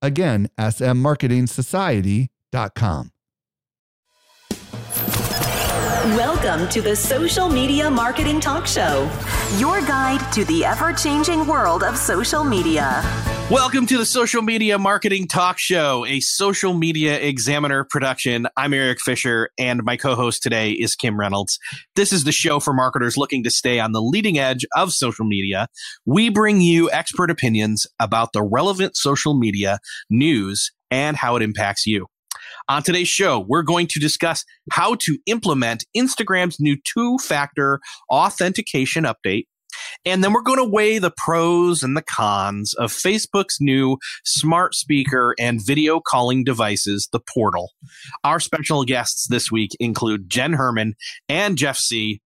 Again, smmarketingsociety.com. Welcome to the Social Media Marketing Talk Show, your guide to the ever changing world of social media. Welcome to the Social Media Marketing Talk Show, a social media examiner production. I'm Eric Fisher, and my co host today is Kim Reynolds. This is the show for marketers looking to stay on the leading edge of social media. We bring you expert opinions about the relevant social media news and how it impacts you. On today's show, we're going to discuss how to implement Instagram's new two factor authentication update. And then we're going to weigh the pros and the cons of Facebook's new smart speaker and video calling devices, the Portal. Our special guests this week include Jenn Herman and Jeff Sieh.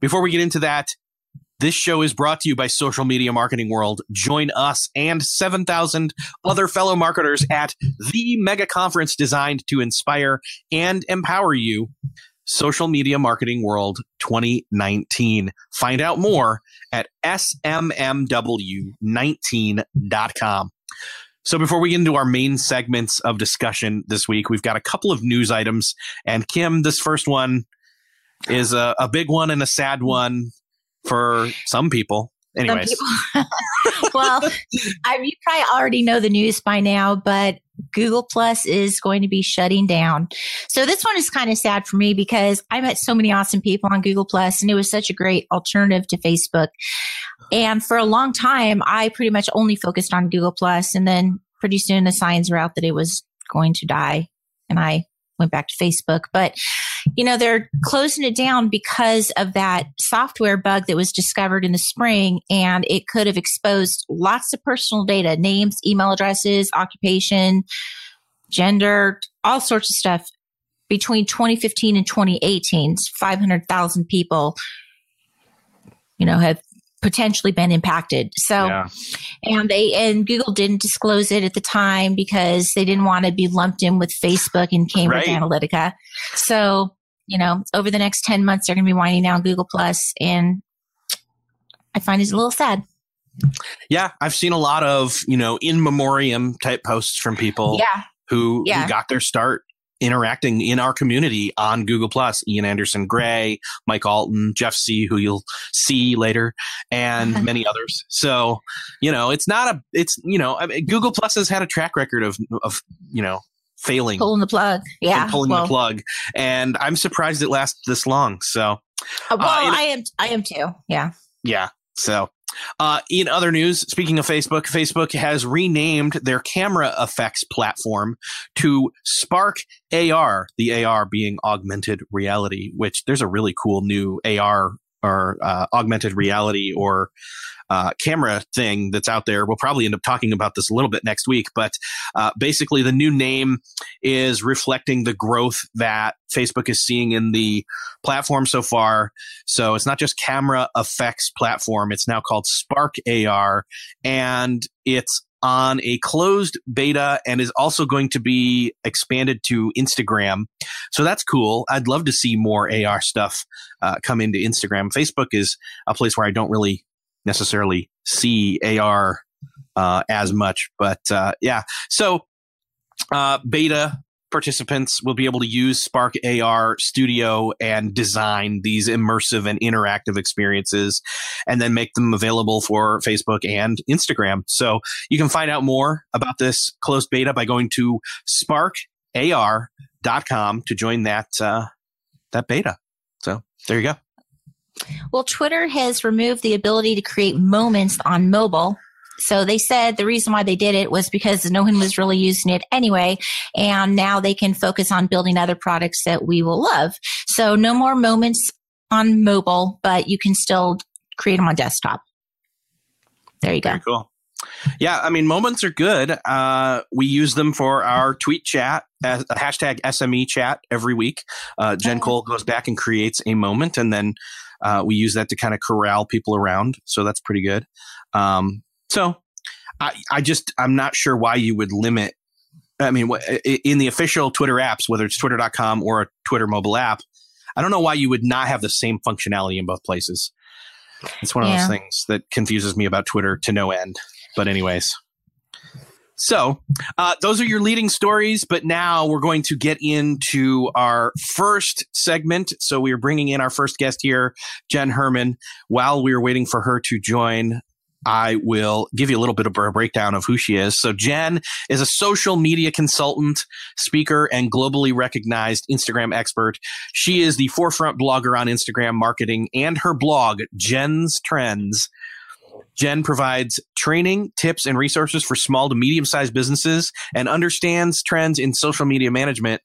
Before we get into that, this show is brought to you by Social Media Marketing World. Join us and 7,000 other fellow marketers at the mega conference designed to inspire and empower you. Social Media Marketing World 2019. Find out more at smmw19.com. So before we get into our main segments of discussion this week, we've got a couple of news items. And Kim, this first one is a, a big one and a sad one for some people. Anyways. Some people. well, I, you probably already know the news by now, but Google Plus is going to be shutting down. So this one is kind of sad for me because I met so many awesome people on Google Plus and it was such a great alternative to Facebook. And for a long time, I pretty much only focused on Google Plus and then pretty soon the signs were out that it was going to die and I went back to Facebook. But you know, they're closing it down because of that software bug that was discovered in the spring and it could have exposed lots of personal data, names, email addresses, occupation, gender, all sorts of stuff between 2015 and 2018. 500,000 people, you know, have potentially been impacted. So, yeah. and they, and Google didn't disclose it at the time because they didn't want to be lumped in with Facebook and Cambridge right. Analytica. So, you know, over the next 10 months, they're going to be winding down Google Plus, and I find it's a little sad. Yeah, I've seen a lot of, you know, in memoriam type posts from people yeah. Who, yeah. who got their start interacting in our community on Google Plus. Ian Anderson Gray, Mike Allton, Jeff Sieh, who you'll see later, and many others. So, you know, it's not a, it's, you know, I mean, Google Plus has had a track record of, of, you know, failing, pulling the plug. Yeah, pulling well, the plug. And I'm surprised it lasts this long. So, uh, well, uh, I am. I am too. Yeah. Yeah. So, uh, in other news, speaking of Facebook, Facebook has renamed their camera effects platform to Spark AR, the AR being augmented reality, which there's a really cool new AR or uh, augmented reality or uh, camera thing that's out there. We'll probably end up talking about this a little bit next week, but uh, basically, the new name is reflecting the growth that Facebook is seeing in the platform so far. So it's not just camera effects platform; it's now called Spark AR, and it's on a closed beta and is also going to be expanded to Instagram. So that's cool. I'd love to see more AR stuff uh, come into Instagram. Facebook is a place where I don't really necessarily see AR uh, as much. But uh, yeah, so uh, beta participants will be able to use Spark AR Studio and design these immersive and interactive experiences and then make them available for Facebook and Instagram. So you can find out more about this closed beta by going to sparkar.com to join that uh, that beta. So there you go. Well, Twitter has removed the ability to create moments on mobile. So they said the reason why they did it was because no one was really using it anyway. And now they can focus on building other products that we will love. So no more moments on mobile, but you can still create them on desktop. There you go. Very cool. Yeah, I mean, moments are good. Uh, we use them for our tweet chat, as a hashtag SME chat every week. Uh, Jen Cole goes back and creates a moment, and then uh, we use that to kind of corral people around. So that's pretty good. Um, so I, I just, I'm not sure why you would limit. I mean, in the official Twitter apps, whether it's twitter.com or a Twitter mobile app, I don't know why you would not have the same functionality in both places. It's one of yeah. those things that confuses me about Twitter to no end. But, anyways. So, uh, those are your leading stories, but now we're going to get into our first segment. So, we are bringing in our first guest here, Jenn Herman. While we are waiting for her to join, I will give you a little bit of a breakdown of who she is. So, Jenn is a social media consultant, speaker, and globally recognized Instagram expert. She is the forefront blogger on Instagram marketing and her blog, Jenn's Trends. Jenn provides training, tips, and resources for small to medium sized businesses and understands trends in social media management.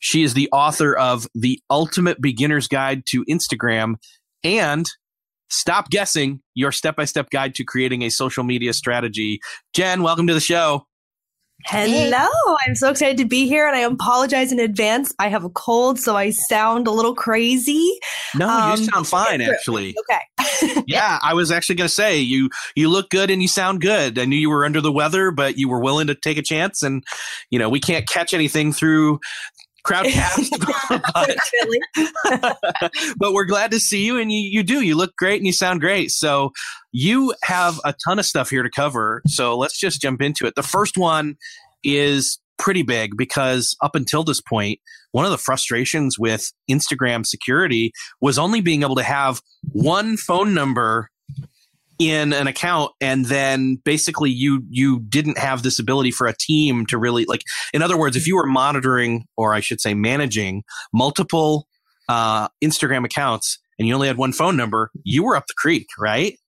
She is the author of The Ultimate Beginner's Guide to Instagram and Stop Guessing, your step by step guide to creating a social media strategy. Jenn, welcome to the show. Hello. I'm so excited to be here and I apologize in advance. I have a cold, so I sound a little crazy. No, um, you sound fine actually. Okay. yeah, I was actually going to say you you look good and you sound good. I knew you were under the weather, but you were willing to take a chance and you know, we can't catch anything through crowdcast. but, but we're glad to see you, and you, you do. You look great and you sound great. So you have a ton of stuff here to cover. So let's just jump into it. The first one is pretty big because up until this point, one of the frustrations with Instagram security was only being able to have one phone number in an account and then basically you you didn't have this ability for a team to really like in other words if you were monitoring or i should say managing multiple uh, instagram accounts and you only had one phone number you were up the creek right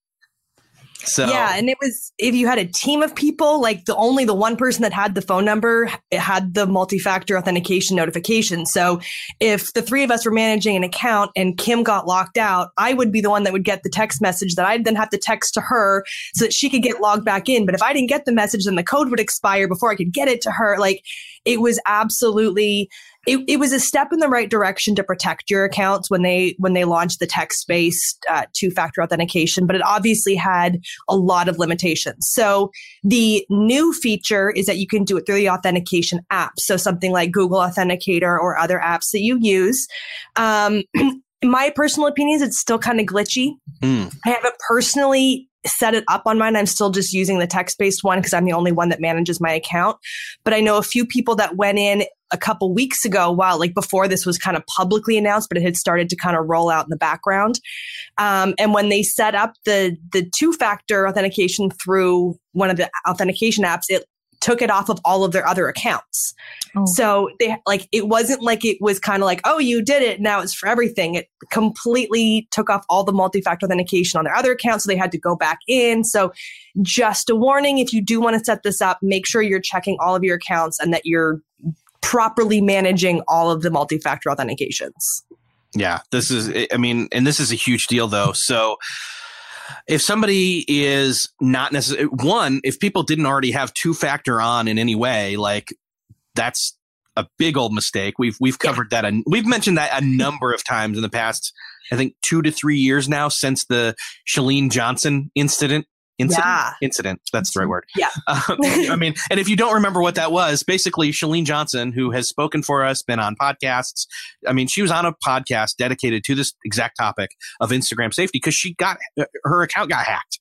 so yeah, and it was if you had a team of people, like the only the one person that had the phone number it had the multi-factor authentication notification. So if the three of us were managing an account and Kim got locked out, I would be the one that would get the text message that I'd then have to text to her so that she could get logged back in. But if I didn't get the message, then the code would expire before I could get it to her. Like it was absolutely it, it was a step in the right direction to protect your accounts when they when they launched the text based uh, two factor authentication, but it obviously had a lot of limitations. So the new feature is that you can do it through the authentication app. So something like Google Authenticator or other apps that you use. Um, my personal opinion is it's still kind of glitchy. Mm. I haven't personally set it up on mine. I'm still just using the text based one because I'm the only one that manages my account. But I know a few people that went in a couple weeks ago, while like before this was kind of publicly announced, but it had started to kind of roll out in the background. Um, and when they set up the the two factor authentication through one of the authentication apps, it took it off of all of their other accounts. Oh. So they like it wasn't like it was kind of like, oh, you did it. Now it's for everything. It completely took off all the multi-factor authentication on their other accounts. So they had to go back in. So just a warning, if you do want to set this up, make sure you're checking all of your accounts and that you're properly managing all of the multi-factor authentications. Yeah, this is I mean, and this is a huge deal though. So if somebody is not necessarily one, if people didn't already have two factor on in any way, like that's a big old mistake. We've we've covered yeah. that and we've mentioned that a number of times in the past. I think two to three years now since the Chalene Johnson incident incident yeah. incident that's the right word yeah um, i mean and if you don't remember what that was basically chalene johnson who has spoken for us been on podcasts i mean she was on a podcast dedicated to this exact topic of instagram safety because she got uh, her account got hacked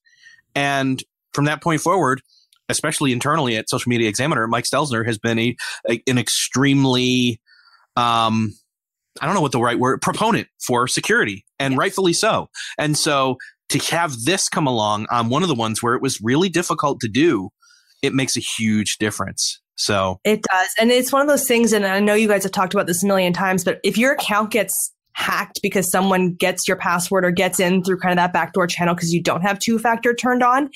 and from that point forward especially internally at social media examiner mike stelzner has been a, a an extremely um I don't know what the right word proponent for security and yes. rightfully so. And so to have this come along on one of the ones where it was really difficult to do, it makes a huge difference. So it does. And it's one of those things, and I know you guys have talked about this a million times, but if your account gets hacked because someone gets your password or gets in through kind of that backdoor channel because you don't have two factor turned on,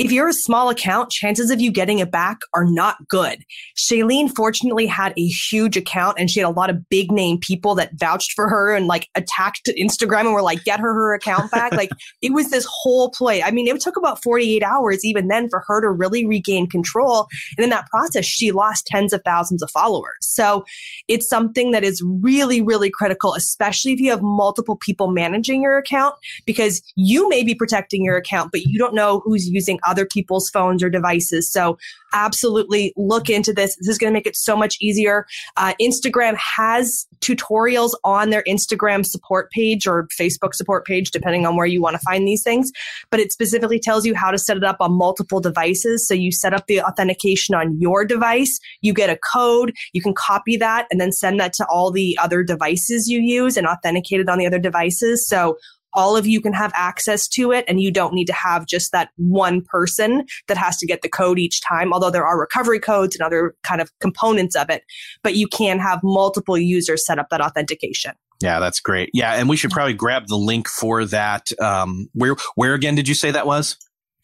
if you're a small account, chances of you getting it back are not good. Chalene fortunately had a huge account and she had a lot of big name people that vouched for her and like attacked Instagram and were like, get her her account back. like it was this whole play. I mean, it took about 48 hours even then for her to really regain control. And in that process, she lost tens of thousands of followers. So it's something that is really, really critical, especially if you have multiple people managing your account because you may be protecting your account, but you don't know who's using other people's phones or devices. So absolutely look into this. This is going to make it so much easier. Uh, Instagram has tutorials on their Instagram support page or Facebook support page, depending on where you want to find these things. But it specifically tells you how to set it up on multiple devices. So you set up the authentication on your device, you get a code, you can copy that and then send that to all the other devices you use and authenticate it on the other devices. So all of you can have access to it and you don't need to have just that one person that has to get the code each time although there are recovery codes and other kind of components of it but you can have multiple users set up that authentication. Yeah that's great. Yeah and we should probably grab the link for that um, where where again did you say that was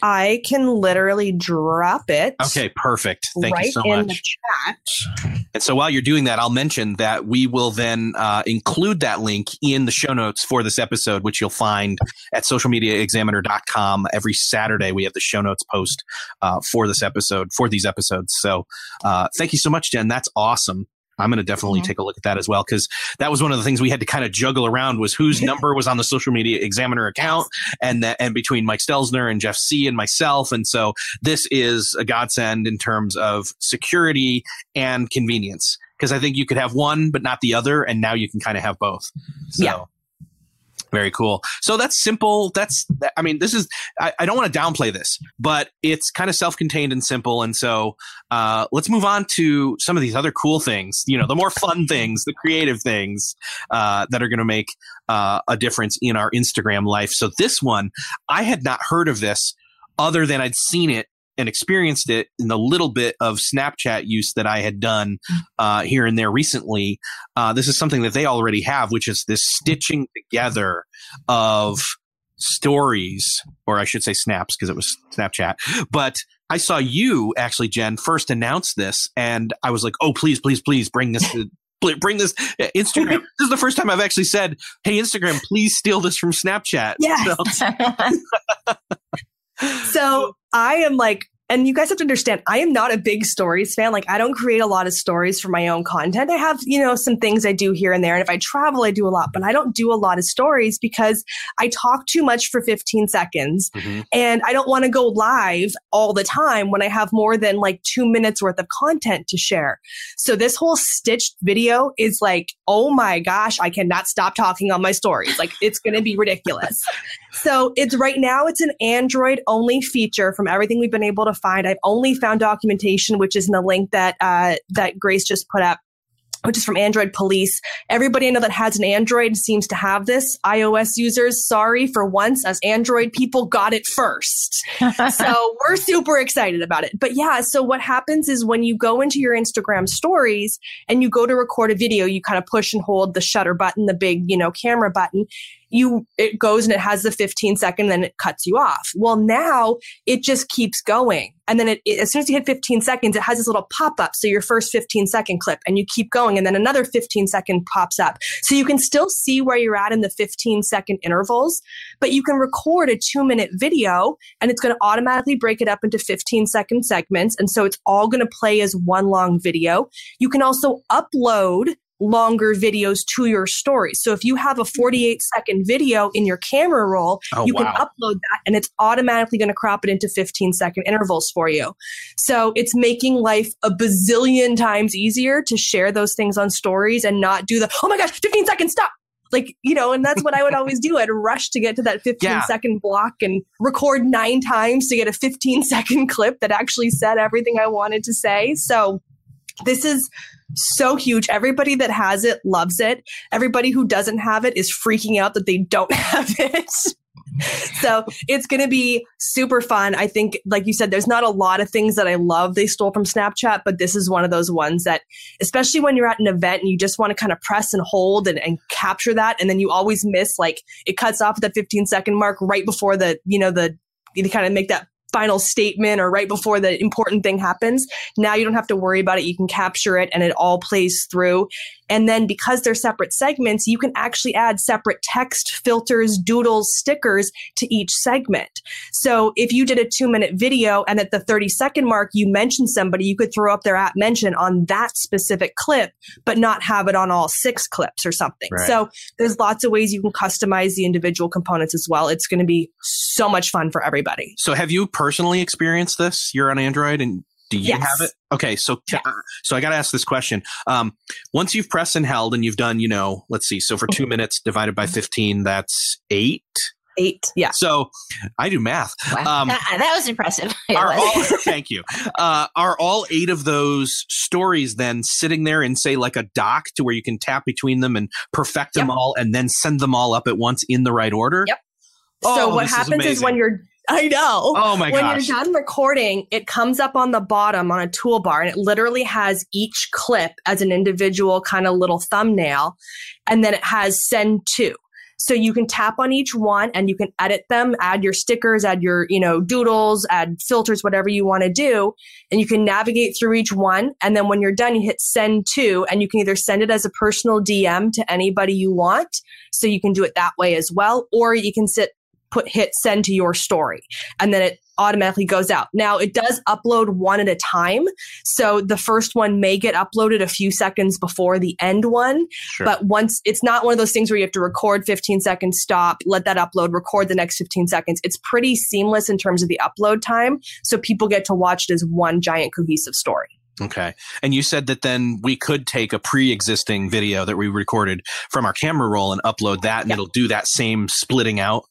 I can literally drop it. Okay, perfect. Thank right you so much. In the chat. And so while you're doing that, I'll mention that we will then uh, include that link in the show notes for this episode, which you'll find at socialmediaexaminer.com. Every Saturday, we have the show notes post uh, for this episode, for these episodes. So uh, thank you so much, Jenn. That's awesome. I'm going to definitely mm-hmm. take a look at that as well because that was one of the things we had to kind of juggle around was whose number was on the social media examiner account and that and between Mike Stelzner and Jeff Sieh and myself and so this is a godsend in terms of security and convenience because I think you could have one but not the other and now you can kind of have both. So. Yeah. Very cool. So that's simple. That's, I mean, this is, I, I don't want to downplay this, but it's kind of self contained and simple. And so uh, let's move on to some of these other cool things, you know, the more fun things, the creative things uh, that are going to make uh, a difference in our Instagram life. So this one, I had not heard of this other than I'd seen it and experienced it in the little bit of Snapchat use that I had done uh, here and there recently. Uh, this is something that they already have, which is this stitching together of stories, or I should say snaps because it was Snapchat. But I saw you actually, Jenn, first announce this, and I was like, "Oh, please, please, please bring this to." Bring this Instagram. this is the first time I've actually said, "Hey, Instagram, please steal this from Snapchat." Yeah. So. so I am like and you guys have to understand, I am not a big stories fan. Like, I don't create a lot of stories for my own content. I have, you know, some things I do here and there. And if I travel, I do a lot, but I don't do a lot of stories because I talk too much for 15 seconds. Mm-hmm. And I don't want to go live all the time when I have more than like two minutes worth of content to share. So this whole stitched video is like, oh my gosh, I cannot stop talking on my stories. Like, it's going to be ridiculous. so it's right now, it's an Android only feature from everything we've been able to find. I've only found documentation, which is in the link that uh, that Grace just put up which is from Android Police. Everybody I know that has an Android seems to have this. iOS users, sorry for once, as Android people got it first. so we're super excited about it. But yeah, so what happens is when you go into your Instagram stories and you go to record a video, you kind of push and hold the shutter button, the big, you know, camera button you it goes and it has the 15 second then it cuts you off. Well now it just keeps going. And then it, it, as soon as you hit 15 seconds it has this little pop-up. So your first 15 second clip and you keep going and then another 15 second pops up. So you can still see where you're at in the 15 second intervals but you can record a two minute video and it's going to automatically break it up into 15 second segments. And so it's all going to play as one long video. You can also upload longer videos to your stories. So if you have a hmm. 48 second video in your camera roll, oh, you wow. can upload that and it's automatically going to crop it into 15 second intervals for you. So it's making life a bazillion times easier to share those things on stories and not do the, oh my gosh, 15 seconds, stop. Like, you know, and that's what I would always do. I'd rush to get to that 15 yeah. second block and record nine times to get a 15 second clip that actually said everything I wanted to say. So this is so huge. Everybody that has it loves it. Everybody who doesn't have it is freaking out that they don't have it. so it's going to be super fun. I think, like you said, there's not a lot of things that I love they stole from Snapchat, but this is one of those ones that, especially when you're at an event and you just want to kind of press and hold and, and capture that. And then you always miss, like, it cuts off at the 15 second mark right before the, you know, the, you kind of make that final statement or right before the important thing happens. Now you don't have to worry about it. You can capture it and it all plays through. And then because they're separate segments, you can actually add separate text, filters, doodles, stickers to each segment. So if you did a two minute video and at the 30 second mark, you mentioned somebody, you could throw up their app mention on that specific clip, but not have it on all six clips or something. Right. So there's lots of ways you can customize the individual components as well. It's going to be so much fun for everybody. So have you personally experienced this? You're on Android and do you yes. have it? Okay, so so I got to ask this question. Um, once you've pressed and held, and you've done, you know, let's see. So for two minutes divided by fifteen, that's eight. Eight, yeah. So I do math. Wow. Um, that, that, was impressive. Are all, thank you. Uh, are all eight of those stories then sitting there in say like a dock to where you can tap between them and perfect them all, and then send them all up at once in the right order? Yep. Oh, so what happens is, is when you're I know. Oh my when gosh. When you're done recording, it comes up on the bottom on a toolbar and it literally has each clip as an individual kind of little thumbnail. And then it has send to. So you can tap on each one and you can edit them, add your stickers, add your, you know, doodles, add filters, whatever you want to do. And you can navigate through each one. And then when you're done, you hit send to, and you can either send it as a personal DM to anybody you want. So you can do it that way as well. Or you can sit put hit send to your story and then it automatically goes out. Now it does upload one at a time. So the first one may get uploaded a few seconds before the end one. Sure. But once it's not one of those things where you have to record 15 seconds, stop, let that upload, record the next 15 seconds. It's pretty seamless in terms of the upload time. So people get to watch it as one giant cohesive story. Okay. And you said that then we could take a pre existing video that we recorded from our camera roll and upload that and yep. it'll do that same splitting out.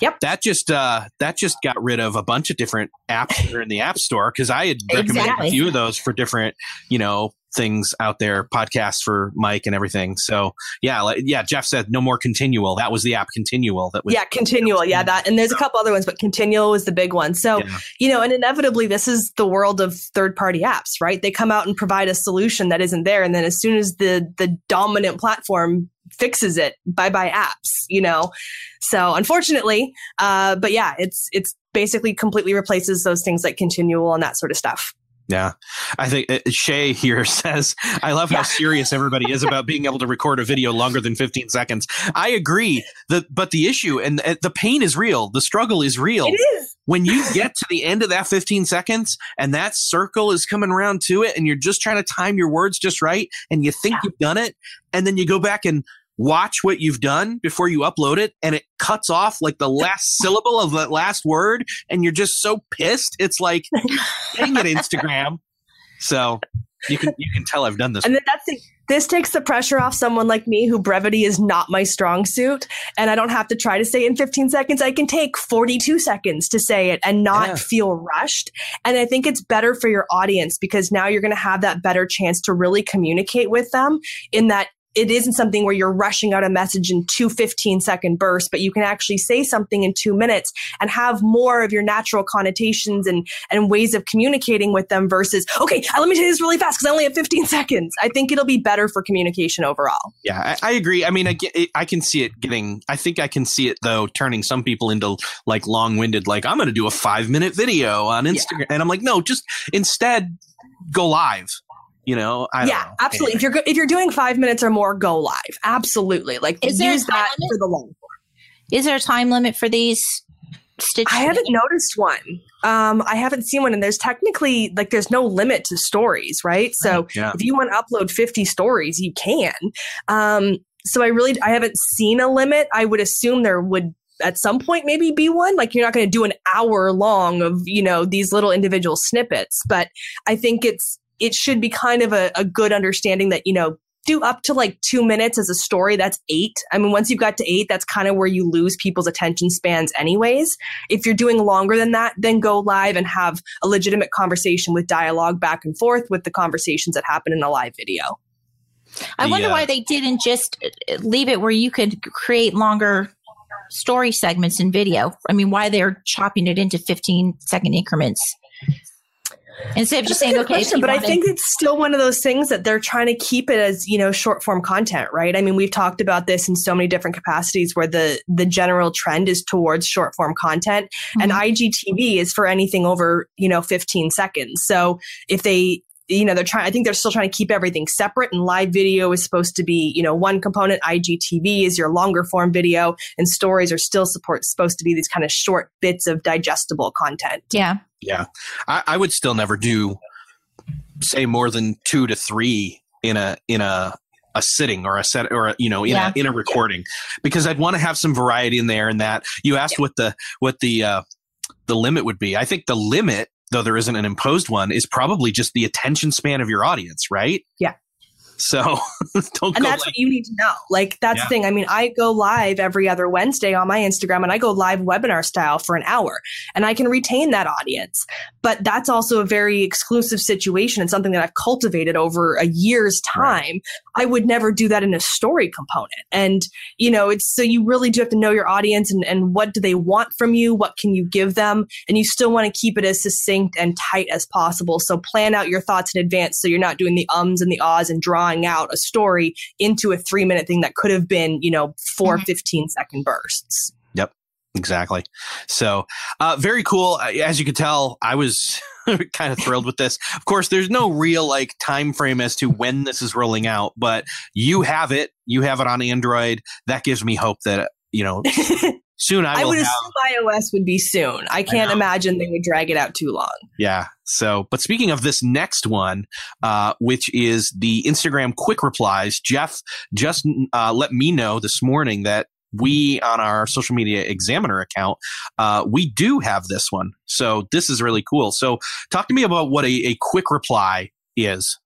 Yep. That just uh, that just got rid of a bunch of different apps that are in the app store because I had recommended exactly. a few of those for different, you know, things out there, podcasts for Mike and everything. So yeah, like, yeah, Jeff said no more continual. That was the app continual that was Yeah, continual. Yeah, that and there's a couple other ones, but continual was the big one. So, yeah. you know, and inevitably this is the world of third party apps, right? They come out and provide a solution that isn't there. And then as soon as the the dominant platform fixes it, bye bye apps, you know? So unfortunately, uh, but yeah, it's, it's basically completely replaces those things like continual and that sort of stuff. Yeah. I think uh, Shay here says, I love yeah. how serious everybody is about being able to record a video longer than 15 seconds. I agree. The, but the issue and uh, the pain is real. The struggle is real. It is. When you get to the end of that 15 seconds and that circle is coming around to it and you're just trying to time your words just right and you think yeah. you've done it and then you go back and watch what you've done before you upload it and it cuts off like the last syllable of that last word and you're just so pissed it's like dang it instagram so you can you can tell i've done this and that's the, this takes the pressure off someone like me who brevity is not my strong suit and i don't have to try to say it in 15 seconds i can take 42 seconds to say it and not yeah. feel rushed and i think it's better for your audience because now you're going to have that better chance to really communicate with them in that it isn't something where you're rushing out a message in two 15 second bursts, but you can actually say something in two minutes and have more of your natural connotations and, and ways of communicating with them versus, okay, uh, let me say this really fast because I only have 15 seconds. I think it'll be better for communication overall. Yeah, I, I agree. I mean, I, get, I can see it getting, I think I can see it though, turning some people into like long winded, like, I'm going to do a five minute video on Instagram. Yeah. And I'm like, no, just instead go live you know? I yeah absolutely. If you're if you're doing five minutes or more go live. Absolutely. Like is use that limit? for the long form. Is there a time limit for these stitch i haven't noticed one. Um, i haven't seen one and there's technically like there's no limit to stories right? So yeah. if you want to upload 50 stories you can. Um, so i really i haven't seen a limit. I would assume there would at some point maybe be one. Like you're not going to do an hour long of you know these little individual snippets but i think it's it should be kind of a, a good understanding that, you know, do up to like two minutes as a story. That's eight. I mean, once you've got to eight, that's kind of where you lose people's attention spans, anyways. If you're doing longer than that, then go live and have a legitimate conversation with dialogue back and forth with the conversations that happen in a live video. I wonder why they didn't just uh, leave it where you could create longer story segments in video. I mean, why they're chopping it into 15 second increments. Instead of just saying, okay, question, but I think it's still one of those things that they're trying to keep it as, you know, short form content, right? I mean, we've talked about this in so many different capacities where the, the general trend is towards short form content mm-hmm. and IGTV is for anything over, you know, 15 seconds. So if they, you know, they're trying, I think they're still trying to keep everything separate and live video is supposed to be, you know, one component. IGTV is your longer form video and stories are still support supposed to be these kind of short bits of digestible content. Yeah. Yeah. I, I would still never do say more than two to three in a, in a, a sitting or a set or a, you know in yeah. a in a recording because I'd want to have some variety in there and that you asked yeah. what the what the uh the limit would be. I think the limit though there isn't an imposed one, is probably just the attention span of your audience, right? Yeah. So don't And that's like, what you need to know. Like that's yeah. the thing. I mean, I go live every other Wednesday on my Instagram and I go live webinar style for an hour and I can retain that audience. But that's also a very exclusive situation and something that I've cultivated over a year's time. Right. I would never do that in a story component. And, you know, it's so you really do have to know your audience and, and what do they want from you? What can you give them? And you still want to keep it as succinct and tight as possible. So plan out your thoughts in advance so you're not doing the ums and the ahs and drawing drawing out a story into a three minute thing that could have been, you know, 4 mm-hmm. 15 second bursts. Yep. Exactly. So, uh, very cool. As you can tell, I was kind of thrilled with this. Of course, there's no real like time frame as to when this is rolling out, but you have it. You have it on Android. That gives me hope that you know soon I, I would have, assume iOS would be soon. I can't I imagine they would drag it out too long. Yeah. So, but speaking of this next one, uh, which is the Instagram quick replies, Jeff just uh, let me know this morning that we on our social media examiner account, uh, we do have this one. So this is really cool. So talk to me about what a, a quick reply is.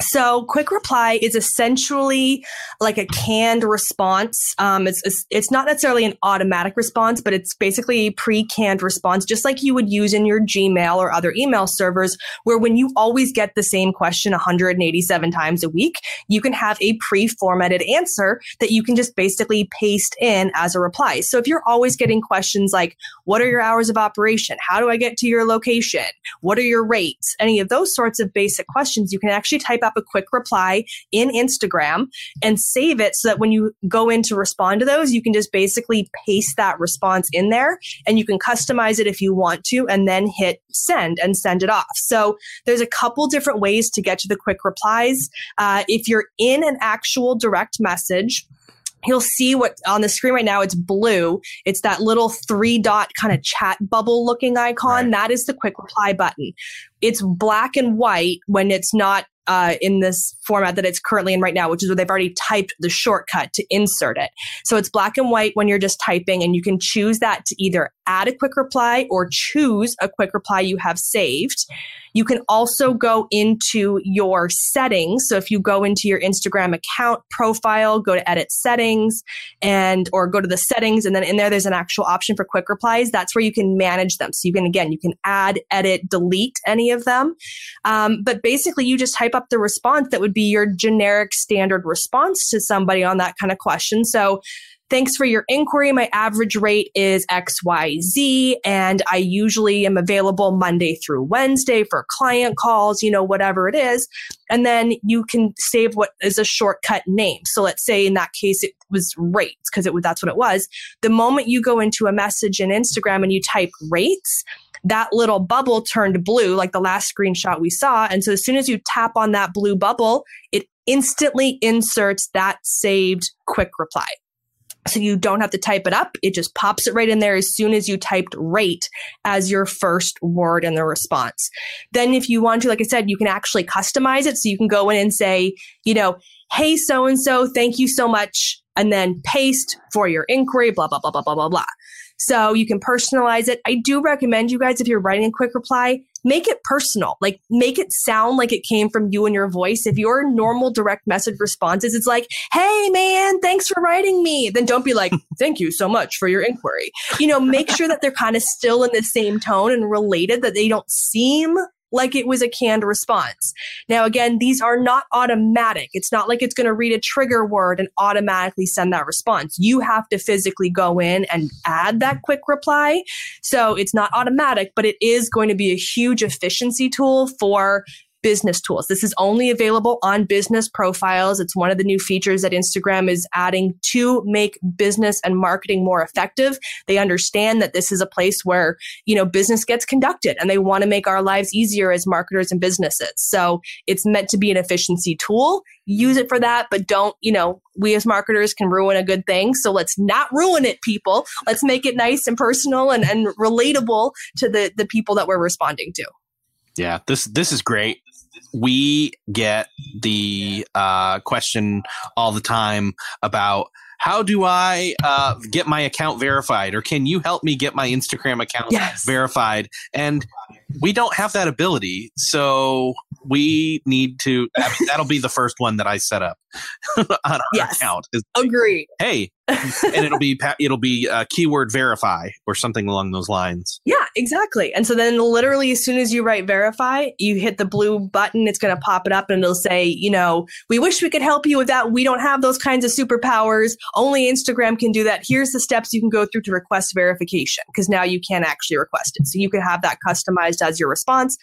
So, quick reply is essentially like a canned response. Um, it's, it's, it's not necessarily an automatic response, but it's basically a pre-canned response, just like you would use in your Gmail or other email servers, where when you always get the same question 187 times a week, you can have a pre-formatted answer that you can just basically paste in as a reply. So, if you're always getting questions like, "What are your hours of operation? How do I get to your location? What are your rates?" Any of those sorts of basic questions, you can actually type up a quick reply in Instagram and save it so that when you go in to respond to those, you can just basically paste that response in there and you can customize it if you want to and then hit send and send it off. So there's a couple different ways to get to the quick replies. Uh, if you're in an actual direct message, you'll see what on the screen right now it's blue it's that little three dot kind of chat bubble looking icon right. that is the quick reply button it's black and white when it's not uh, in this format that it's currently in right now, which is where they've already typed the shortcut to insert it. So it's black and white when you're just typing, and you can choose that to either add a quick reply or choose a quick reply you have saved. You can also go into your settings. So if you go into your Instagram account profile, go to edit settings and or go to the settings and then in there there's an actual option for quick replies. That's where you can manage them. So you can again, you can add, edit, delete any of them. Um, but basically you just type up the response that would be your generic standard response to somebody on that kind of question. So Thanks for your inquiry. My average rate is XYZ, and I usually am available Monday through Wednesday for client calls, you know, whatever it is. And then you can save what is a shortcut name. So let's say in that case, it was rates, because it that's what it was. The moment you go into a message in Instagram and you type rates, that little bubble turned blue, like the last screenshot we saw. And so as soon as you tap on that blue bubble, it instantly inserts that saved quick reply. So you don't have to type it up. It just pops it right in there as soon as you typed rate as your first word in the response. Then if you want to, like I said, you can actually customize it. So you can go in and say, you know, hey, so and so, thank you so much. And then paste for your inquiry, blah, blah, blah, blah, blah, blah, blah. So you can personalize it. I do recommend you guys, if you're writing a quick reply, make it personal. Like make it sound like it came from you and your voice. If your normal direct message responses, it's like, Hey man, thanks for writing me. Then don't be like, thank you so much for your inquiry. You know, make sure that they're kind of still in the same tone and related that they don't seem like it was a canned response. Now, again, these are not automatic. It's not like it's going to read a trigger word and automatically send that response. You have to physically go in and add that quick reply. So it's not automatic, but it is going to be a huge efficiency tool for business tools. This is only available on business profiles. It's one of the new features that Instagram is adding to make business and marketing more effective. They understand that this is a place where, you know, business gets conducted and they want to make our lives easier as marketers and businesses. So it's meant to be an efficiency tool. Use it for that, but don't, you know, we as marketers can ruin a good thing. So let's not ruin it, people. Let's make it nice and personal and, and relatable to the, the people that we're responding to. Yeah, this this is great we get the uh, question all the time about how do I uh, get my account verified, or can you help me get my Instagram account yes. verified? And we don't have that ability, so we need to. that'll be the first one that I set up on our yes. account. Is, Agree. Hey, and it'll be it'll be uh, keyword verify or something along those lines. Yeah, exactly. And so then literally as soon as you write verify, you hit the blue button. It's going to pop it up and it'll say, you know, we wish we could help you with that. We don't have those kinds of superpowers. Only Instagram can do that. Here's the steps you can go through to request verification because now you can actually request it. So you can have that customized as your response.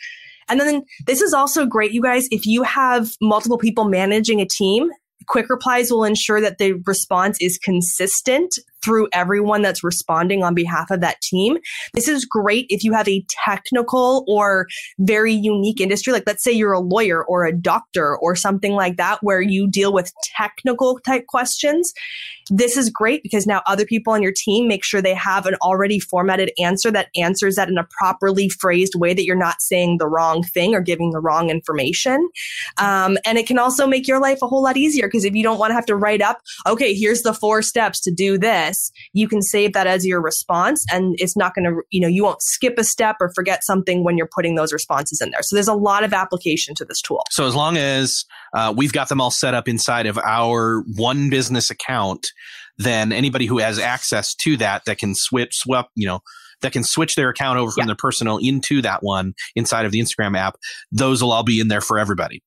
And then this is also great, you guys, if you have multiple people managing a team, quick replies will ensure that the response is consistent through everyone that's responding on behalf of that team. This is great if you have a technical or very unique industry. Like let's say you're a lawyer or a doctor or something like that, where you deal with technical type questions. This is great because now other people on your team make sure they have an already formatted answer that answers that in a properly phrased way that you're not saying the wrong thing or giving the wrong information. Um, and it can also make your life a whole lot easier because if you don't want to have to write up, okay, here's the four steps to do this this, you can save that as your response and it's not going to, you know, you won't skip a step or forget something when you're putting those responses in there. So there's a lot of application to this tool. So as long as uh, we've got them all set up inside of our one business account, then anybody who has access to that that can switch, swap, you know, that can switch their account over from yeah. their personal into that one inside of the Instagram app, those will all be in there for everybody.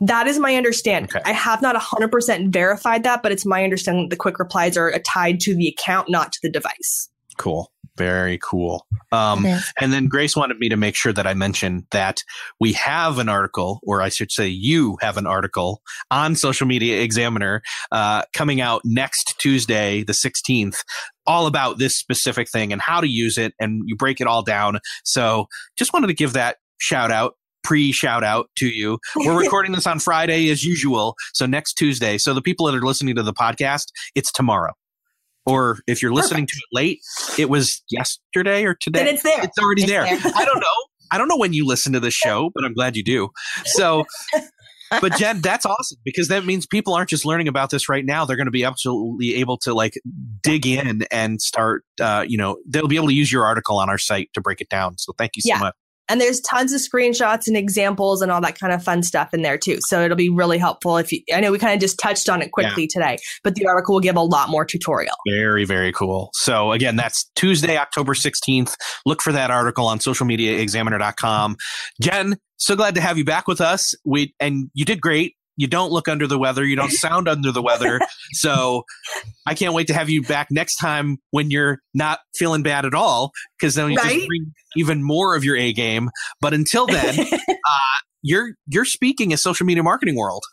That is my understanding. Okay. I have not 100% verified that, but it's my understanding that the quick replies are tied to the account, not to the device. Cool. Very cool. Um, and then Grace wanted me to make sure that I mentioned that we have an article, or I should say, you have an article on Social Media Examiner uh, coming out next Tuesday, the 16th, all about this specific thing and how to use it. And you break it all down. So just wanted to give that shout out pre shout out to you. We're recording this on Friday as usual. So next Tuesday. So the people that are listening to the podcast, it's tomorrow. Or if you're listening Perfect. to it late, it was yesterday or today. Then it's there. It's already it's there. there. I don't know. I don't know when you listen to the show, but I'm glad you do. So but Jenn, that's awesome because that means people aren't just learning about this right now. They're going to be absolutely able to like dig in and start, uh, you know, they'll be able to use your article on our site to break it down. So thank you so yeah. much. And there's tons of screenshots and examples and all that kind of fun stuff in there too. So it'll be really helpful if you, I know we kind of just touched on it quickly yeah. today, but the article will give a lot more tutorial. Very, very cool. So again, that's Tuesday, October 16th. Look for that article on socialmediaexaminer.com. Jenn, so glad to have you back with us. We, and you did great you don't look under the weather. You don't sound under the weather. So I can't wait to have you back next time when you're not feeling bad at all, because then you right? just bring even more of your A game. But until then, uh, you're you're speaking as social media marketing world.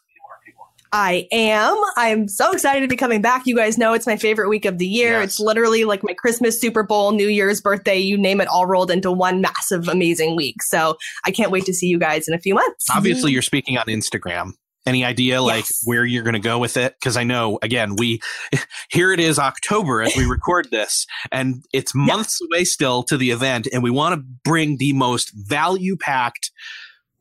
I am. I'm so excited to be coming back. You guys know it's my favorite week of the year. Yes. It's literally like my Christmas, Super Bowl, New Year's, birthday, you name it, all rolled into one massive, amazing week. So I can't wait to see you guys in a few months. Obviously, you're speaking on Instagram. Any idea like yes. where you're going to go with it? Because I know, again, we here it is October as we record this, and it's months away still to the event, and we want to bring the most value packed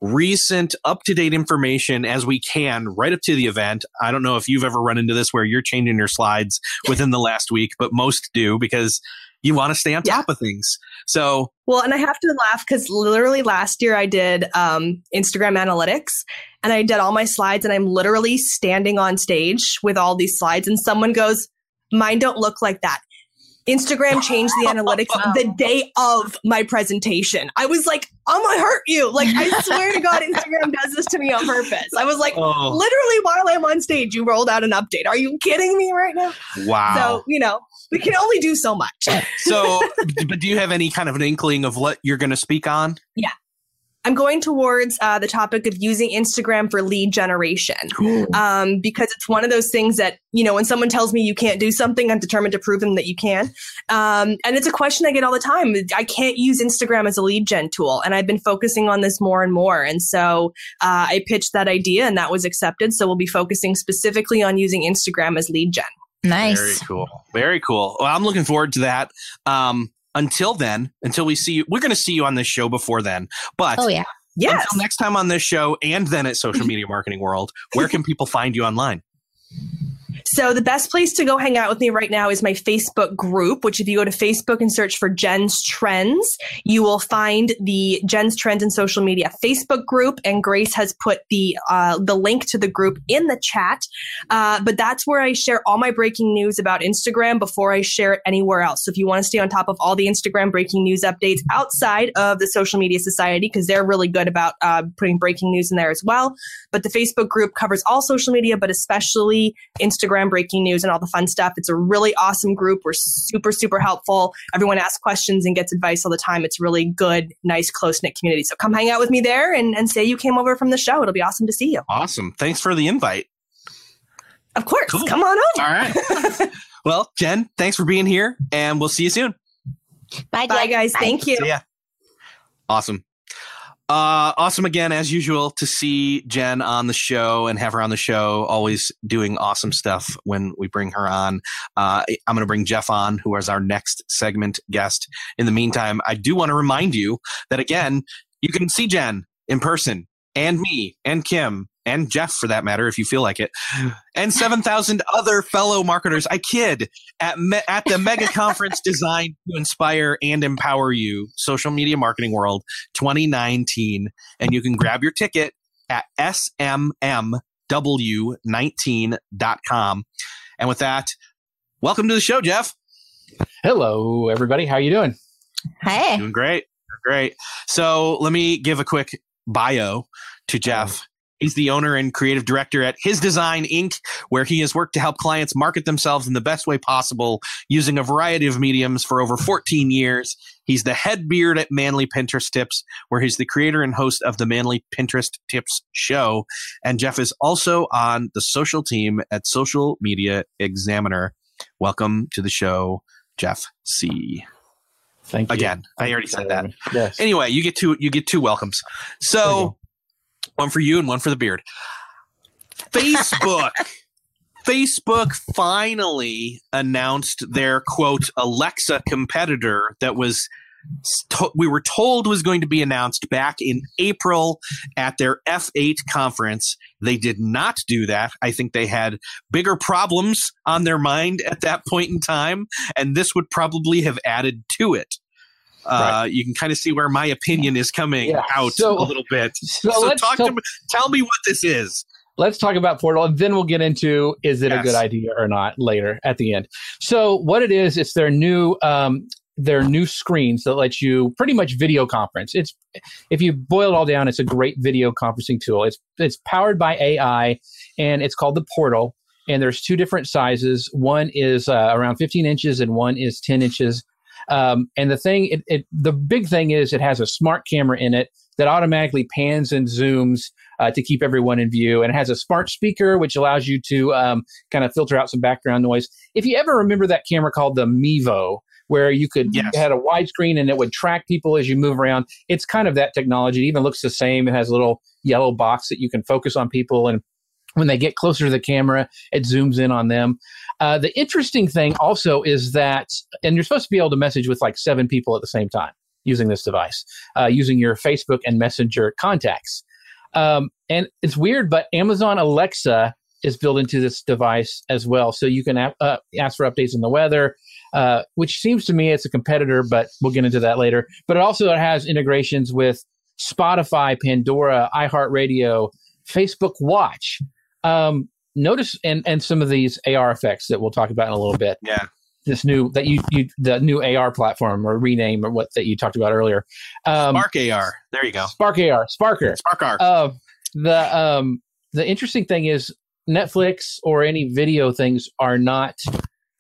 recent up to date information as we can right up to the event. I don't know if you've ever run into this where you're changing your slides within the last week, but most do because you want to stay on top yeah. of things. So, well, and I have to laugh because literally last year I did um, Instagram analytics and I did all my slides, and I'm literally standing on stage with all these slides, and someone goes, Mine don't look like that. Instagram changed the analytics the day of my presentation. I was like, I'm gonna hurt you. Like, I swear to God, Instagram does this to me on purpose. I was like, oh. literally, while I'm on stage, you rolled out an update. Are you kidding me right now? Wow. So, you know, we can only do so much. so, but do you have any kind of an inkling of what you're going to speak on? Yeah. I'm going towards uh, the topic of using Instagram for lead generation um, because it's one of those things that, you know, when someone tells me you can't do something, I'm determined to prove them that you can. Um, and it's a question I get all the time. I can't use Instagram as a lead gen tool. And I've been focusing on this more and more. And so uh, I pitched that idea and that was accepted. So we'll be focusing specifically on using Instagram as lead gen. Nice. Very cool. Very cool. Well, I'm looking forward to that. Um, until then, until we see you, we're going to see you on this show before then. But oh yeah, yes. Until next time on this show, and then at Social Media Marketing World, where can people find you online? So the best place to go hang out with me right now is my Facebook group, which if you go to Facebook and search for Jenn's Trends, you will find the Jenn's Trends in social media Facebook group. And Grace has put the uh, the link to the group in the chat. Uh, but that's where I share all my breaking news about Instagram before I share it anywhere else. So if you want to stay on top of all the Instagram breaking news updates outside of the Social Media Society, because they're really good about uh, putting breaking news in there as well. But the Facebook group covers all social media, but especially Instagram Instagram breaking news and all the fun stuff. It's a really awesome group. We're super, super helpful. Everyone asks questions and gets advice all the time. It's really good, nice, close knit community. So come hang out with me there and, and say you came over from the show. It'll be awesome to see you. Awesome. Thanks for the invite. Of course. Cool. Come on over. All right. well, Jenn, thanks for being here and we'll see you soon. Bye, Bye guys. Bye. Thank you. See ya. Awesome. Uh, awesome again, as usual, to see Jenn on the show and have her on the show. Always doing awesome stuff when we bring her on. Uh, I'm going to bring Jeff on, who is our next segment guest. In the meantime, I do want to remind you that again, you can see Jenn in person and me and Kim and Jeff for that matter, if you feel like it, and 7,000 other fellow marketers. I kid at, me- at the mega conference designed to inspire and empower you, Social Media Marketing World 2019. And you can grab your ticket at smmw19.com. And with that, welcome to the show, Jeff. Hello, everybody. How are you doing? Hey. Doing great. Great. So let me give a quick bio to Jeff. He's the owner and creative director at His Design Inc., where he has worked to help clients market themselves in the best way possible using a variety of mediums for over 14 years. He's the head beard at Manly Pinterest Tips, where he's the creator and host of the Manly Pinterest Tips show. And Jeff is also on the social team at Social Media Examiner. Welcome to the show, Jeff Sieh. Thank you. Again, I already said that. Yes. Anyway, you get two you get two welcomes. So one for you and one for the beard. Facebook. Facebook finally announced their quote Alexa competitor that was to- we were told was going to be announced back in April at their F8 conference. They did not do that. I think they had bigger problems on their mind at that point in time, and this would probably have added to it. Uh, right. You can kind of see where my opinion is coming yeah. out so, a little bit. So, so talk to me, tell me what this is. Let's talk about Portal, and then we'll get into is it yes. a good idea or not later at the end. So what it is, it's their new um, their new screens that let you pretty much video conference. It's if you boil it all down, it's a great video conferencing tool. It's it's powered by AI, and it's called the Portal. And there's two different sizes. One is uh, around 15 inches, and one is 10 inches um, and the thing, it, it, the big thing is it has a smart camera in it that automatically pans and zooms uh, to keep everyone in view. And it has a smart speaker, which allows you to um, kind of filter out some background noise. If you ever remember that camera called the Mevo, where you could yes. you had a widescreen and it would track people as you move around. It's kind of that technology. It even looks the same. It has a little yellow box that you can focus on people and when they get closer to the camera, it zooms in on them. Uh, the interesting thing also is that, and you're supposed to be able to message with like seven people at the same time using this device, uh, using your Facebook and Messenger contacts. Um, and it's weird, but Amazon Alexa is built into this device as well. So you can uh, ask for updates in the weather, uh, which seems to me it's a competitor, but we'll get into that later. But it also has integrations with Spotify, Pandora, iHeartRadio, Facebook Watch. Um, notice and and some of these AR effects that we'll talk about in a little bit. Yeah. this new that you you the new AR platform or rename or what that you talked about earlier. Um, Spark AR. There you go. Spark AR. Sparker. Spark AR. Uh, the um the interesting thing is Netflix or any video things are not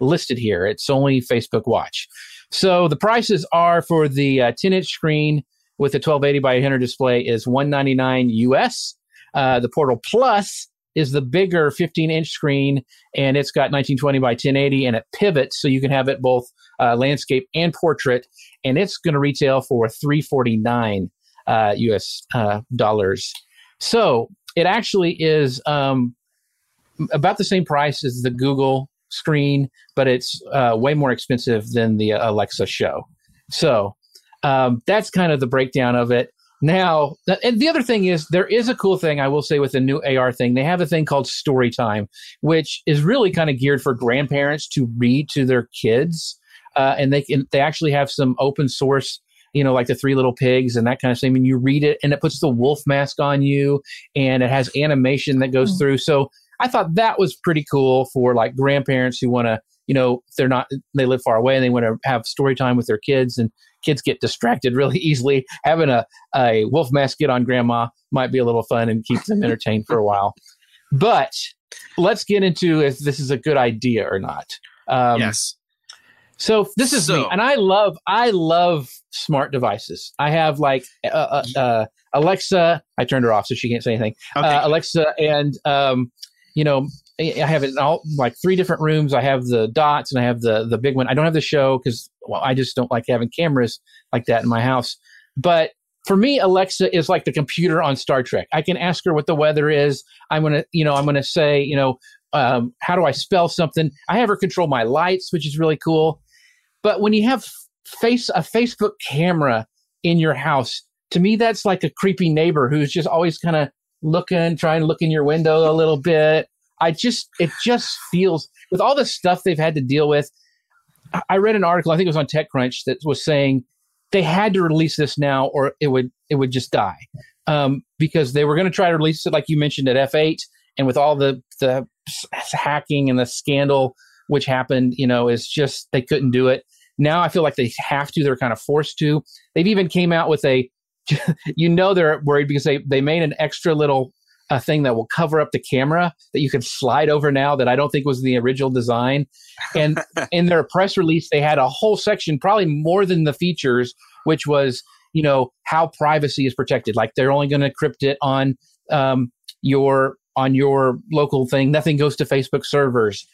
listed here. It's only Facebook Watch. So the prices are for the uh, 10 inch screen with a 1280 by 800 display is 199 US. Uh, the Portal Plus is the bigger 15 inch screen and it's got 1920 by 1080 and it pivots so you can have it both uh, landscape and portrait and it's going to retail for 349 uh, us uh, dollars. So it actually is um, about the same price as the google screen but it's uh, way more expensive than the alexa show. So um, that's kind of the breakdown of it now, and the other thing is, there is a cool thing I will say with the new AR thing. They have a thing called Story Time, which is really kind of geared for grandparents to read to their kids, uh, and they can they actually have some open source, you know, like the Three Little Pigs and that kind of thing. And you read it, and it puts the wolf mask on you, and it has animation that goes mm-hmm. through. So I thought that was pretty cool for like grandparents who want to, you know, they're not they live far away and they want to have story time with their kids and kids get distracted really easily. Having a, a wolf mask get on grandma might be a little fun and keep them entertained for a while. But let's get into if this is a good idea or not. Um, yes. So this is so, me, and I love I love smart devices. I have like uh, uh, uh, Alexa. I turned her off so she can't say anything. Okay. Uh, Alexa and um, you know I have it in all like three different rooms. I have the dots and I have the the big one. I don't have the show because well, I just don't like having cameras like that in my house. But for me, Alexa is like the computer on Star Trek. I can ask her what the weather is. I'm gonna, you know, I'm gonna say, you know, um, how do I spell something? I have her control my lights, which is really cool. But when you have face a Facebook camera in your house, to me, that's like a creepy neighbor who's just always kind of looking, trying to look in your window a little bit I just it just feels with all the stuff they've had to deal with. I read an article, I think it was on TechCrunch, that was saying they had to release this now, or it would it would just die um, because they were going to try to release it, like you mentioned at F8, and with all the the hacking and the scandal which happened, you know, is just they couldn't do it. Now I feel like they have to; they're kind of forced to. They've even came out with a, you know, they're worried because they they made an extra little a thing that will cover up the camera that you can slide over now that I don't think was the original design. And in their press release, they had a whole section, probably more than the features, which was, you know, how privacy is protected. Like they're only going to encrypt it on um, your on your local thing. Nothing goes to Facebook servers.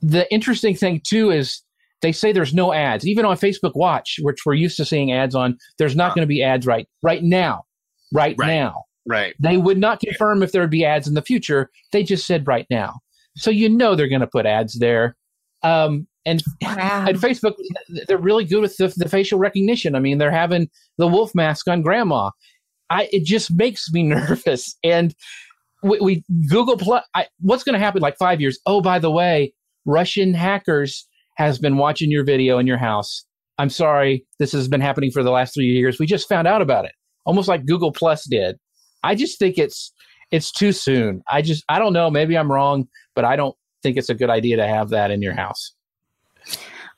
The interesting thing too is they say there's no ads, even on Facebook Watch, which we're used to seeing ads on. There's not going to be ads right right now, right, right. now. Right. They would not confirm if there would be ads in the future. They just said right now. So you know they're going to put ads there. Um, and, wow. and Facebook, they're really good with the, the, facial recognition. I mean, they're having the wolf mask on grandma. I, it just makes me nervous. And we, we Google Plus, I, what's going to happen like five years? Oh, by the way, Russian hackers has been watching your video in your house. I'm sorry, this has been happening for the last three years. We just found out about it, almost like Google Plus did. I just think it's it's too soon. I just I don't know. Maybe I'm wrong, but I don't think it's a good idea to have that in your house.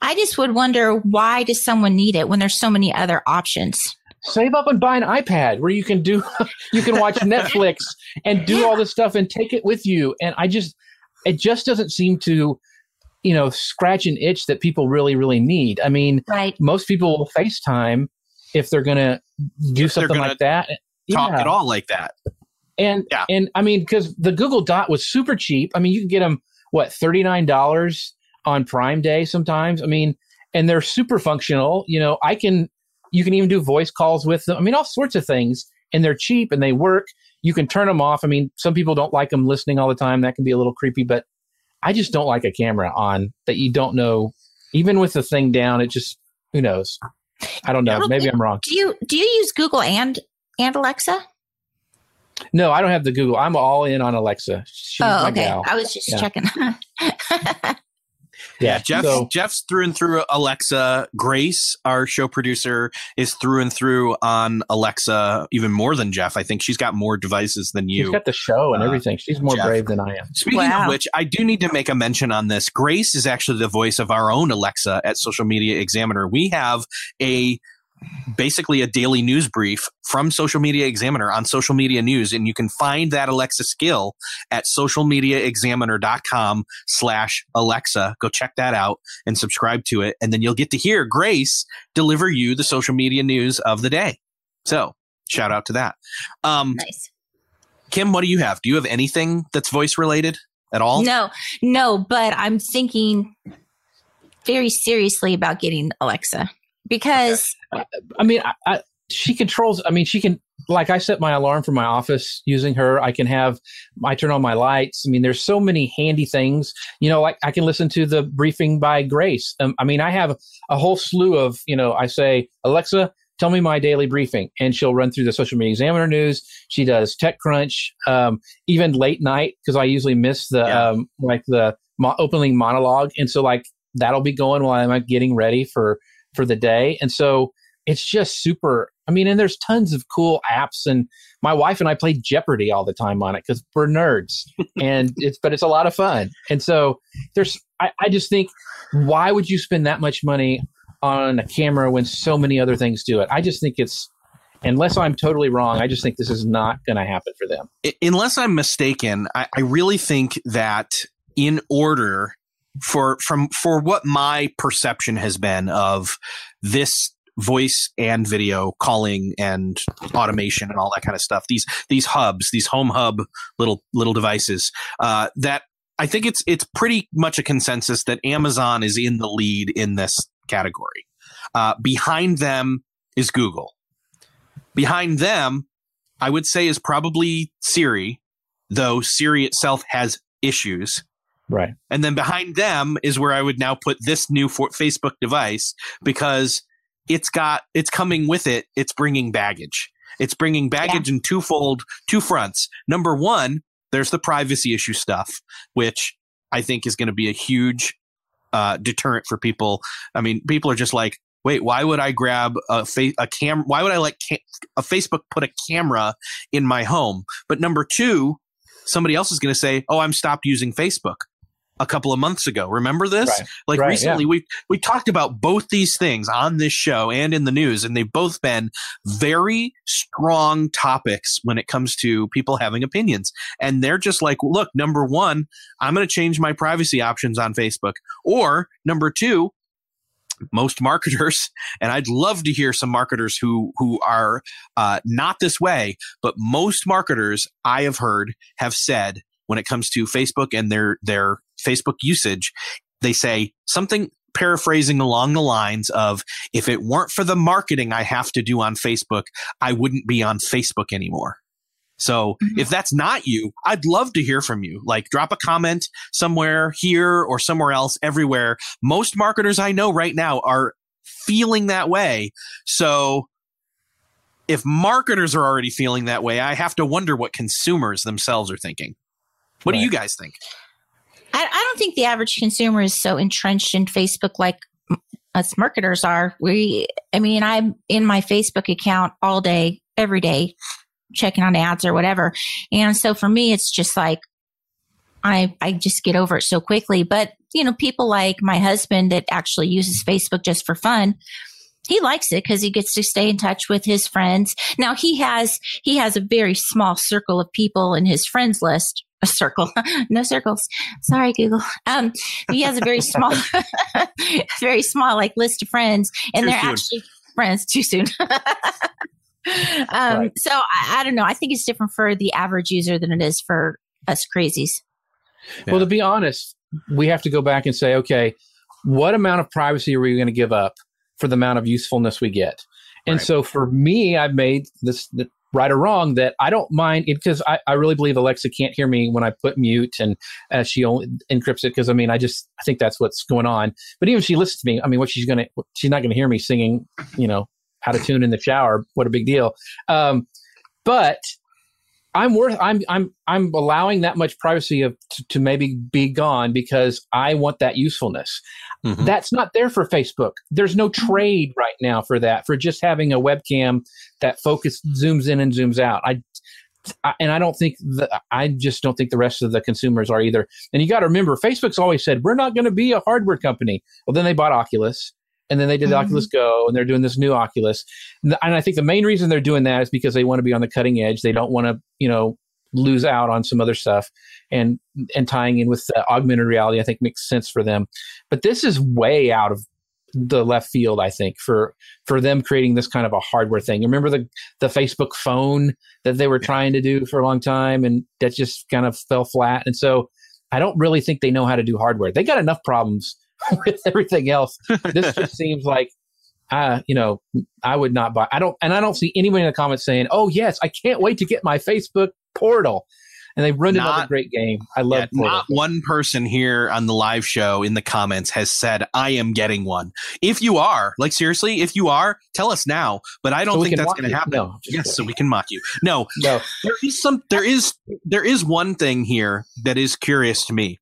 I just would wonder why does someone need it when there's so many other options? Save up and buy an iPad where you can do you can watch Netflix and do yeah. all this stuff and take it with you. And I just it just doesn't seem to you know scratch an itch that people really really need. I mean, right. most people will FaceTime if they're going to do something like that talk yeah. at all like that. And yeah. and I mean, because the Google Dot was super cheap. I mean, you can get them what thirty nine dollars on Prime Day sometimes. I mean, and they're super functional. You know, I can you can even do voice calls with them. I mean, all sorts of things, and they're cheap and they work. You can turn them off. I mean, some people don't like them listening all the time. That can be a little creepy, but I just don't like a camera on that you don't know. Even with the thing down, it just who knows. I don't know. Maybe I'm wrong. Do you do you use Google and and Alexa? No, I don't have the Google. I'm all in on Alexa. She's oh, okay. Gal. I was just yeah. checking. Yeah, Jeff. So, Jeff's through and through Alexa. Grace, our show producer, is through and through on Alexa. Even more than Jeff. I think she's got more devices than you. She's got the show and uh, everything. She's more Jeff. brave than I am. Speaking wow. of which, I do need to make a mention on this. Grace is actually the voice of our own Alexa at Social Media Examiner. We have a basically a daily news brief from Social Media Examiner on social media news. And you can find that Alexa skill at socialmediaexaminer.com slash Alexa. Go check that out and subscribe to it. And then you'll get to hear Grace deliver you the social media news of the day. So shout out to that. Um, nice. Kim, what do you have? Do you have anything that's voice related at all? No, no, but I'm thinking very seriously about getting Alexa because I, I mean, I, I, she controls. I mean, she can. Like I set my alarm for my office using her. I can have. I turn on my lights. I mean, there's so many handy things. You know, like I can listen to the briefing by Grace. Um, I mean, I have a whole slew of. You know, I say Alexa, tell me my daily briefing and she'll run through the social media examiner news she does techcrunch um, even late night because i usually miss the yeah. um, like the mo- opening monologue and so like that'll be going while i'm getting ready for for the day. And so it's just super. I mean, and there's tons of cool apps, and my wife and I play Jeopardy all the time on it because we're nerds, and it's but it's a lot of fun. And so there's, I, I just think, why would you spend that much money on a camera when so many other things do it? I just think it's unless I'm totally wrong, I just think this is not going to happen for them. Unless I'm mistaken, I, I, really think that in order for from for what my perception has been of this voice and video calling and automation and all that kind of stuff these these hubs these home hub little little devices uh, that i think it's it's pretty much a consensus that amazon is in the lead in this category. Uh, behind them is google. Behind them i would say is probably siri though siri itself has issues Right. And then behind them is where I would now put this new Facebook device because it's got, it's coming with it. It's bringing baggage. It's bringing baggage yeah. in twofold, two fronts. Number one, there's the privacy issue stuff, which I think is going to be a huge uh, deterrent for people. I mean, people are just like, wait, why would I grab a fa- a cam? Why would I let ca- a Facebook put a camera in my home? But number two, somebody else is going to say, oh, I'm stopped using Facebook a couple of months ago. Remember this? Right. Like right, recently yeah. we we talked about both these things on this show and in the news and they've both been very strong topics when it comes to people having opinions. And they're just like, look, number 1, I'm going to change my privacy options on Facebook or number 2, most marketers, and I'd love to hear some marketers who who are uh, not this way, but most marketers I have heard have said when it comes to Facebook and their their Facebook usage, they say something paraphrasing along the lines of if it weren't for the marketing I have to do on Facebook, I wouldn't be on Facebook anymore. So mm-hmm. if that's not you, I'd love to hear from you. Like drop a comment somewhere here or somewhere else, everywhere. Most marketers I know right now are feeling that way. So if marketers are already feeling that way, I have to wonder what consumers themselves are thinking. What right. do you guys think? I, I don't think the average consumer is so entrenched in Facebook like us marketers are. We, I mean, I'm in my Facebook account all day, every day, checking on ads or whatever. And so for me, it's just like, I, I just get over it so quickly. But, you know, people like my husband that actually uses Facebook just for fun, he likes it because he gets to stay in touch with his friends. Now he has, he has a very small circle of people in his friends list a circle, no circles. Sorry, Google. Um, he has a very small, very small like list of friends, and too they're soon. actually friends. Too soon. um, right. So I, I, don't know. I think it's different for the average user than it is for us crazies. Yeah. Well, to be honest, we have to go back and say, okay, what amount of privacy are we going to give up for the amount of usefulness we get? And right. so for me, I've made this right or wrong that I don't mind because I, I really believe Alexa can't hear me when I put mute and uh, she only encrypts it because I mean I just I think that's what's going on. But even if she listens to me, I mean what she's gonna she's not gonna hear me singing, you know, how to tune in the shower. What a big deal. Um, but I'm worth I'm I'm I'm allowing that much privacy of to, to maybe be gone because I want that usefulness. Mm-hmm. That's not there for Facebook. There's no trade right now for that for just having a webcam that focus zooms in and zooms out. I, I and I don't think the, I just don't think the rest of the consumers are either. And you got to remember, Facebook's always said we're not going to be a hardware company. Well, then they bought Oculus and then they did mm-hmm. Oculus Go, and they're doing this new Oculus. And I think the main reason they're doing that is because they want to be on the cutting edge. They don't want to, you know, lose out on some other stuff. And and tying in with augmented reality, I think makes sense for them. But this is way out of the left field, I think, for for them creating this kind of a hardware thing. Remember the the Facebook phone that they were trying to do for a long time, and that just kind of fell flat. And so I don't really think they know how to do hardware. They got enough problems with everything else. This just seems like, uh, you know, I would not buy. I don't, and I don't see anyone in the comments saying, "Oh yes, I can't wait to get my Facebook portal." and they run not, another great game. I love. Yeah, not one person here on the live show in the comments has said I am getting one. If you are, like seriously, if you are, tell us now. But I don't so think that's going to happen. No, yes, so we can mock you. No, no. There is some. There is there is one thing here that is curious to me.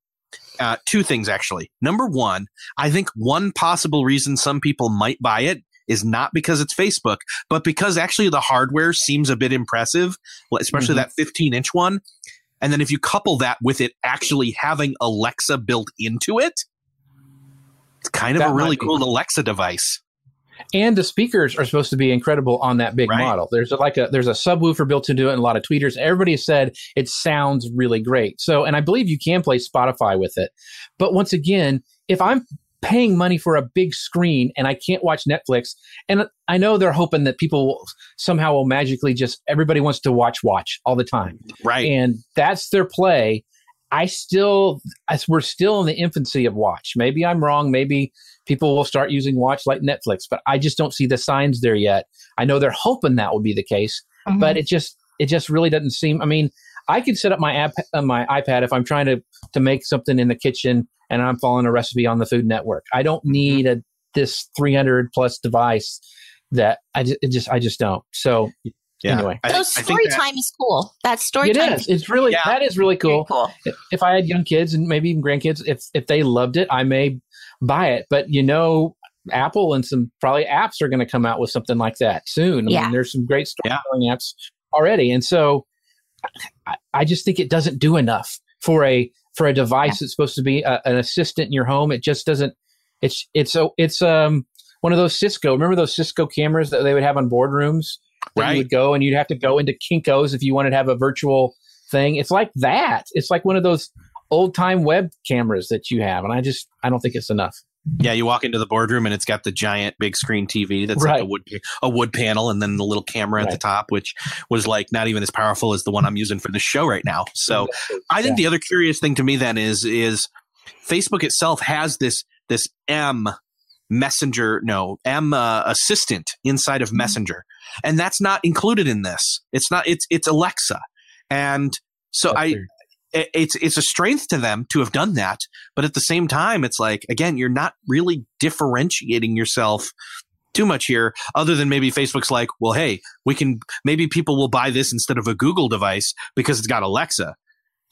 Uh, two things actually. Number one, I think one possible reason some people might buy it is not because it's Facebook, but because actually the hardware seems a bit impressive, especially mm-hmm. that 15 inch one. And then if you couple that with it actually having Alexa built into it, it's kind of that a really cool Alexa device and the speakers are supposed to be incredible on that big right. model. There's a, like a there's a subwoofer built into it and a lot of tweeters. Everybody has said it sounds really great. So, and I believe you can play Spotify with it. But once again, if I'm paying money for a big screen and I can't watch Netflix, and I know they're hoping that people will, somehow will magically just everybody wants to watch watch all the time, right? And that's their play. I still, we're still in the infancy of watch. Maybe I'm wrong. Maybe people will start using watch like Netflix, but I just don't see the signs there yet. I know they're hoping that will be the case, mm-hmm. but it just it just really doesn't seem. I mean, I could set up my app on uh, my iPad if I'm trying to to make something in the kitchen and I'm following a recipe on the Food Network. I don't mm-hmm. need a this 300 plus device that I just, just I just don't. So yeah. Anyway, those story that, time is cool. That story it time is. It's really yeah. that is really cool. cool. If I had young kids and maybe even grandkids, if if they loved it, I may buy it. But you know, Apple and some probably apps are going to come out with something like that soon. I yeah. mean, there's some great storytelling yeah. apps already, and so I, I, just think it doesn't do enough for a for a device yeah. that's supposed to be a, an assistant in your home. It just doesn't. It's it's a it's um one of those Cisco. Remember those Cisco cameras that they would have on boardrooms that right. you would go and you'd have to go into Kinko's if you wanted to have a virtual thing. It's like that. It's like one of those old time web cameras that you have, and I just I don't think it's enough. Yeah, you walk into the boardroom and it's got the giant big screen TV that's right. like a wood a wood panel and then the little camera right. at the top, which was like not even as powerful as the one I'm using for the show right now. So I think the other curious thing to me then is is Facebook itself has this this M messenger no M uh, assistant inside of mm-hmm. Messenger, and that's not included in this. It's not. It's it's Alexa, and so that's I. Weird it's it's a strength to them to have done that but at the same time it's like again you're not really differentiating yourself too much here other than maybe facebook's like well hey we can maybe people will buy this instead of a google device because it's got alexa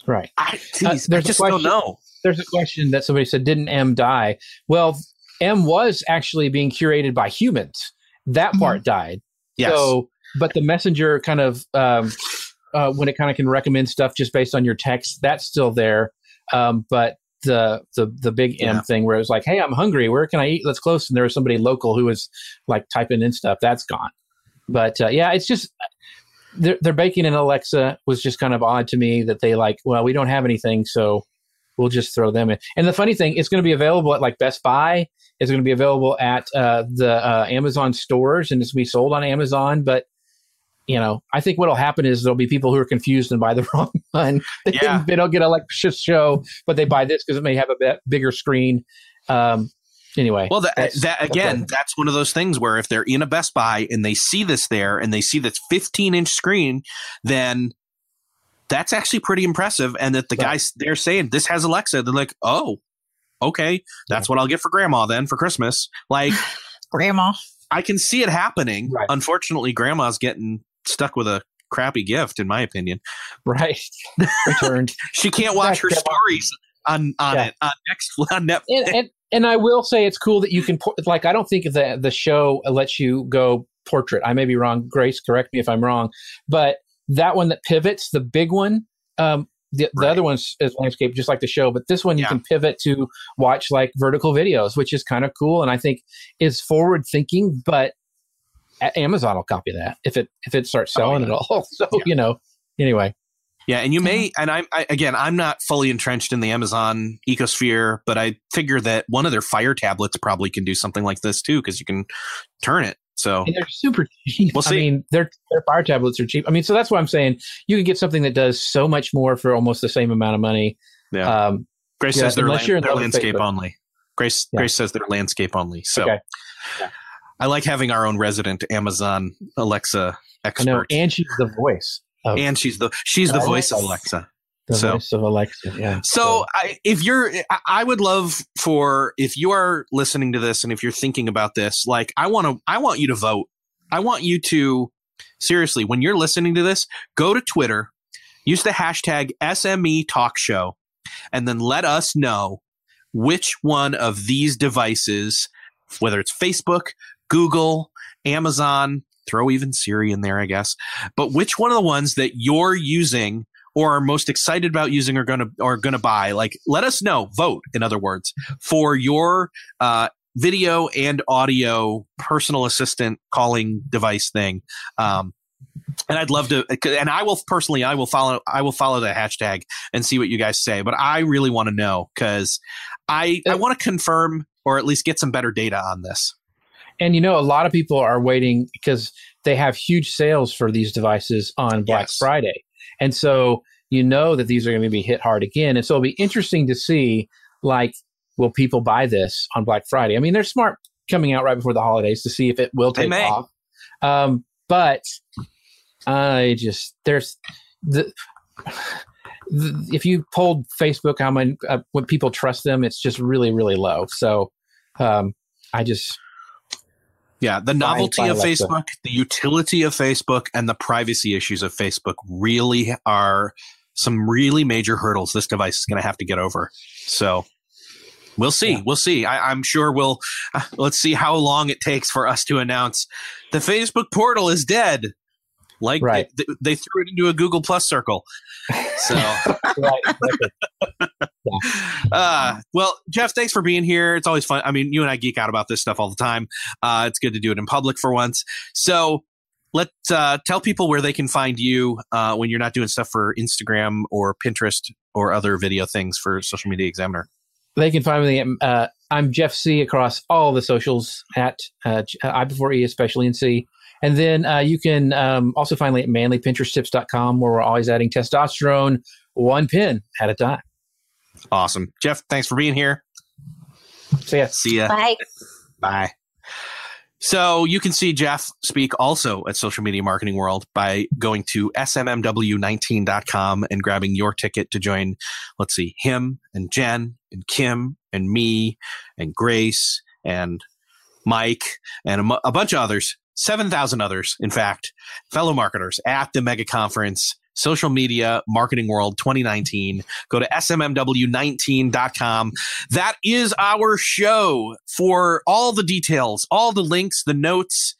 right i, geez, uh, I just question, don't know there's a question that somebody said didn't m die well m was actually being curated by humans that mm-hmm. part died yes. so but the messenger kind of um, uh, when it kind of can recommend stuff just based on your text, that's still there. Um, but the the the big M yeah. thing where it was like, hey, I'm hungry. Where can I eat? Let's close. And there was somebody local who was like typing in stuff. That's gone. But uh, yeah, it's just they're, they're baking in Alexa was just kind of odd to me that they like, well, we don't have anything, so we'll just throw them in. And the funny thing, it's going to be available at like Best Buy. It's going to be available at uh, the uh, Amazon stores and it's going to be sold on Amazon. But you know, I think what'll happen is there'll be people who are confused and buy the wrong one. They, yeah. they don't get a Lexus show, but they buy this because it may have a bit bigger screen. Um, anyway, well, that, that again, that's, that's one of those things where if they're in a Best Buy and they see this there and they see this 15 inch screen, then that's actually pretty impressive. And that the right. guys they're saying this has Alexa, they're like, oh, okay, that's yeah. what I'll get for Grandma then for Christmas. Like, Grandma. I can see it happening. Right. Unfortunately, Grandma's getting stuck with a crappy gift, in my opinion. Right, returned. she can't watch her stories on on yeah. it on next on Netflix. And, and, and I will say it's cool that you can like. I don't think the the show lets you go portrait. I may be wrong. Grace, correct me if I'm wrong. But that one that pivots, the big one, um, the, the other one's is landscape, just like the show. But this one you yeah. can pivot to watch like vertical videos, which is kind of cool, and I think is forward thinking. But Amazon will copy that if it if it starts selling oh, yeah. it all. So yeah. you know, anyway. Yeah, and you may, and I'm I, again, I'm not fully entrenched in the Amazon ecosphere, but I figure that one of their Fire tablets probably can do something like this too, because you can turn it. So and they're super cheap. We'll I mean, their their Fire tablets are cheap. I mean, so that's why I'm saying you can get something that does so much more for almost the same amount of money. Yeah. Um, Grace yeah, says they're, land, they're landscape only. Grace yeah. Grace says they're landscape only. So okay. yeah. I like having our own resident Amazon Alexa expert. I know, and she's the voice. Of, and she's the she's the voice of Alexa. The so, voice of Alexa, yeah. So, so. I, if you're, I would love for if you are listening to this and if you're thinking about this, like I want to, I want you to vote. I want you to seriously, when you're listening to this, go to Twitter, use the hashtag SME Talk Show, and then let us know which one of these devices, whether it's Facebook, Google, Amazon, throw even Siri in there, I guess. But which one of the ones that you're using or are most excited about using or gonna are gonna buy? Like, let us know. Vote, in other words, for your uh, video and audio personal assistant calling device thing. Um, and I'd love to, and I will personally, I will follow, I will follow the hashtag and see what you guys say. But I really want to know because I, I want to confirm or at least get some better data on this. And you know, a lot of people are waiting because they have huge sales for these devices on Black yes. Friday. And so you know that these are going to be hit hard again. And so it'll be interesting to see like, will people buy this on Black Friday? I mean, they're smart coming out right before the holidays to see if it will take off. Um, but I just, there's the, the, if you polled Facebook how many, uh, when people trust them, it's just really, really low. So, um, I just, yeah, the novelty by, by of Alexa. Facebook, the utility of Facebook, and the privacy issues of Facebook really are some really major hurdles this device is going to have to get over. So we'll see. Yeah. We'll see. I, am sure we'll uh, let's see how long it takes for us to announce the Facebook portal is dead. Like right. they, they, threw it into a Google Plus circle. So, right. uh, well, Jeff, thanks for being here. It's always fun. I mean, you and I geek out about this stuff all the time. Uh, it's good to do it in public for once. So, let's uh, tell people where they can find you uh, when you're not doing stuff for Instagram or Pinterest or other video things for Social Media Examiner. They can find me. Uh, I'm Jeff Sieh across all the socials at uh, I before E, especially in Sieh. And then uh, you can um, also find me at manlypinteresttips.com where we're always adding testosterone one pin at a time. Awesome. Jeff, thanks for being here. See ya. See ya. Bye. Bye. So you can see Jeff speak also at Social Media Marketing World by going to smmw19.com and grabbing your ticket to join, let's see, him and Jenn and Kim and me and Grace and Mike and a, a bunch of others 7,000 others, in fact, fellow marketers at the mega conference, Social Media Marketing World 2019. Go to smmw19.com. That is our show for all the details, all the links, the notes,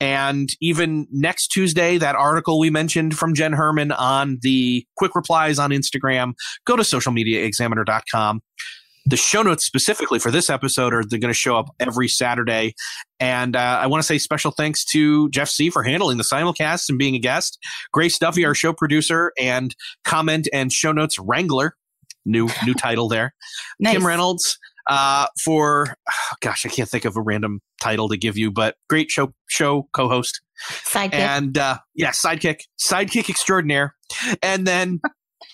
and even next Tuesday, that article we mentioned from Jenn Herman on the quick replies on Instagram, go to socialmediaexaminer.com the show notes specifically for this episode are they're going to show up every Saturday. And uh, I want to say special thanks to Jeff Sieh for handling the simulcast and being a guest. Grace Duffy, our show producer and comment and show notes wrangler. New new title there. Nice. Kim Reynolds uh, for oh, gosh, I can't think of a random title to give you, but great show show co-host. Sidekick. And uh, yeah, sidekick, sidekick extraordinaire. And then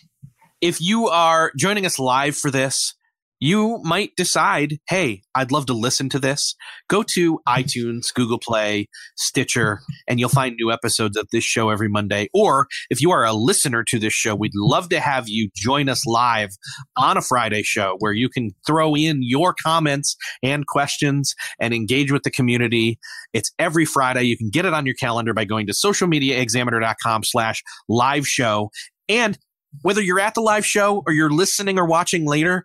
if you are joining us live for this, you might decide, hey, I'd love to listen to this. Go to iTunes, Google Play, Stitcher, and you'll find new episodes of this show every Monday. Or if you are a listener to this show, we'd love to have you join us live on a Friday show where you can throw in your comments and questions and engage with the community. It's every Friday. You can get it on your calendar by going to socialmediaexaminer.com slash live show. And whether you're at the live show or you're listening or watching later,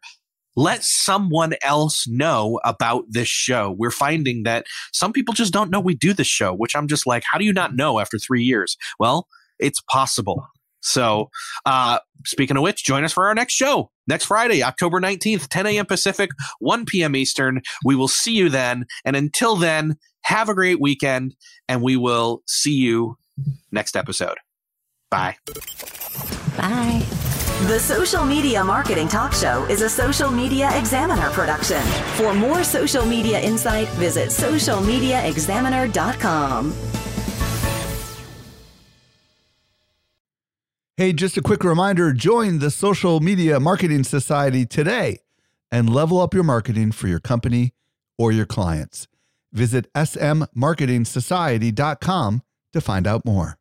let someone else know about this show. We're finding that some people just don't know we do this show, which I'm just like, how do you not know after three years? Well, it's possible. So, uh, speaking of which, join us for our next show next Friday, October 19th, 10 a.m. Pacific, 1 p.m. Eastern. We will see you then. And until then, have a great weekend, and we will see you next episode. Bye. Bye. The Social Media Marketing Talk Show is a Social Media Examiner production. For more social media insight, visit socialmediaexaminer.com. Hey, just a quick reminder join the Social Media Marketing Society today and level up your marketing for your company or your clients. Visit smmarketingsociety.com to find out more.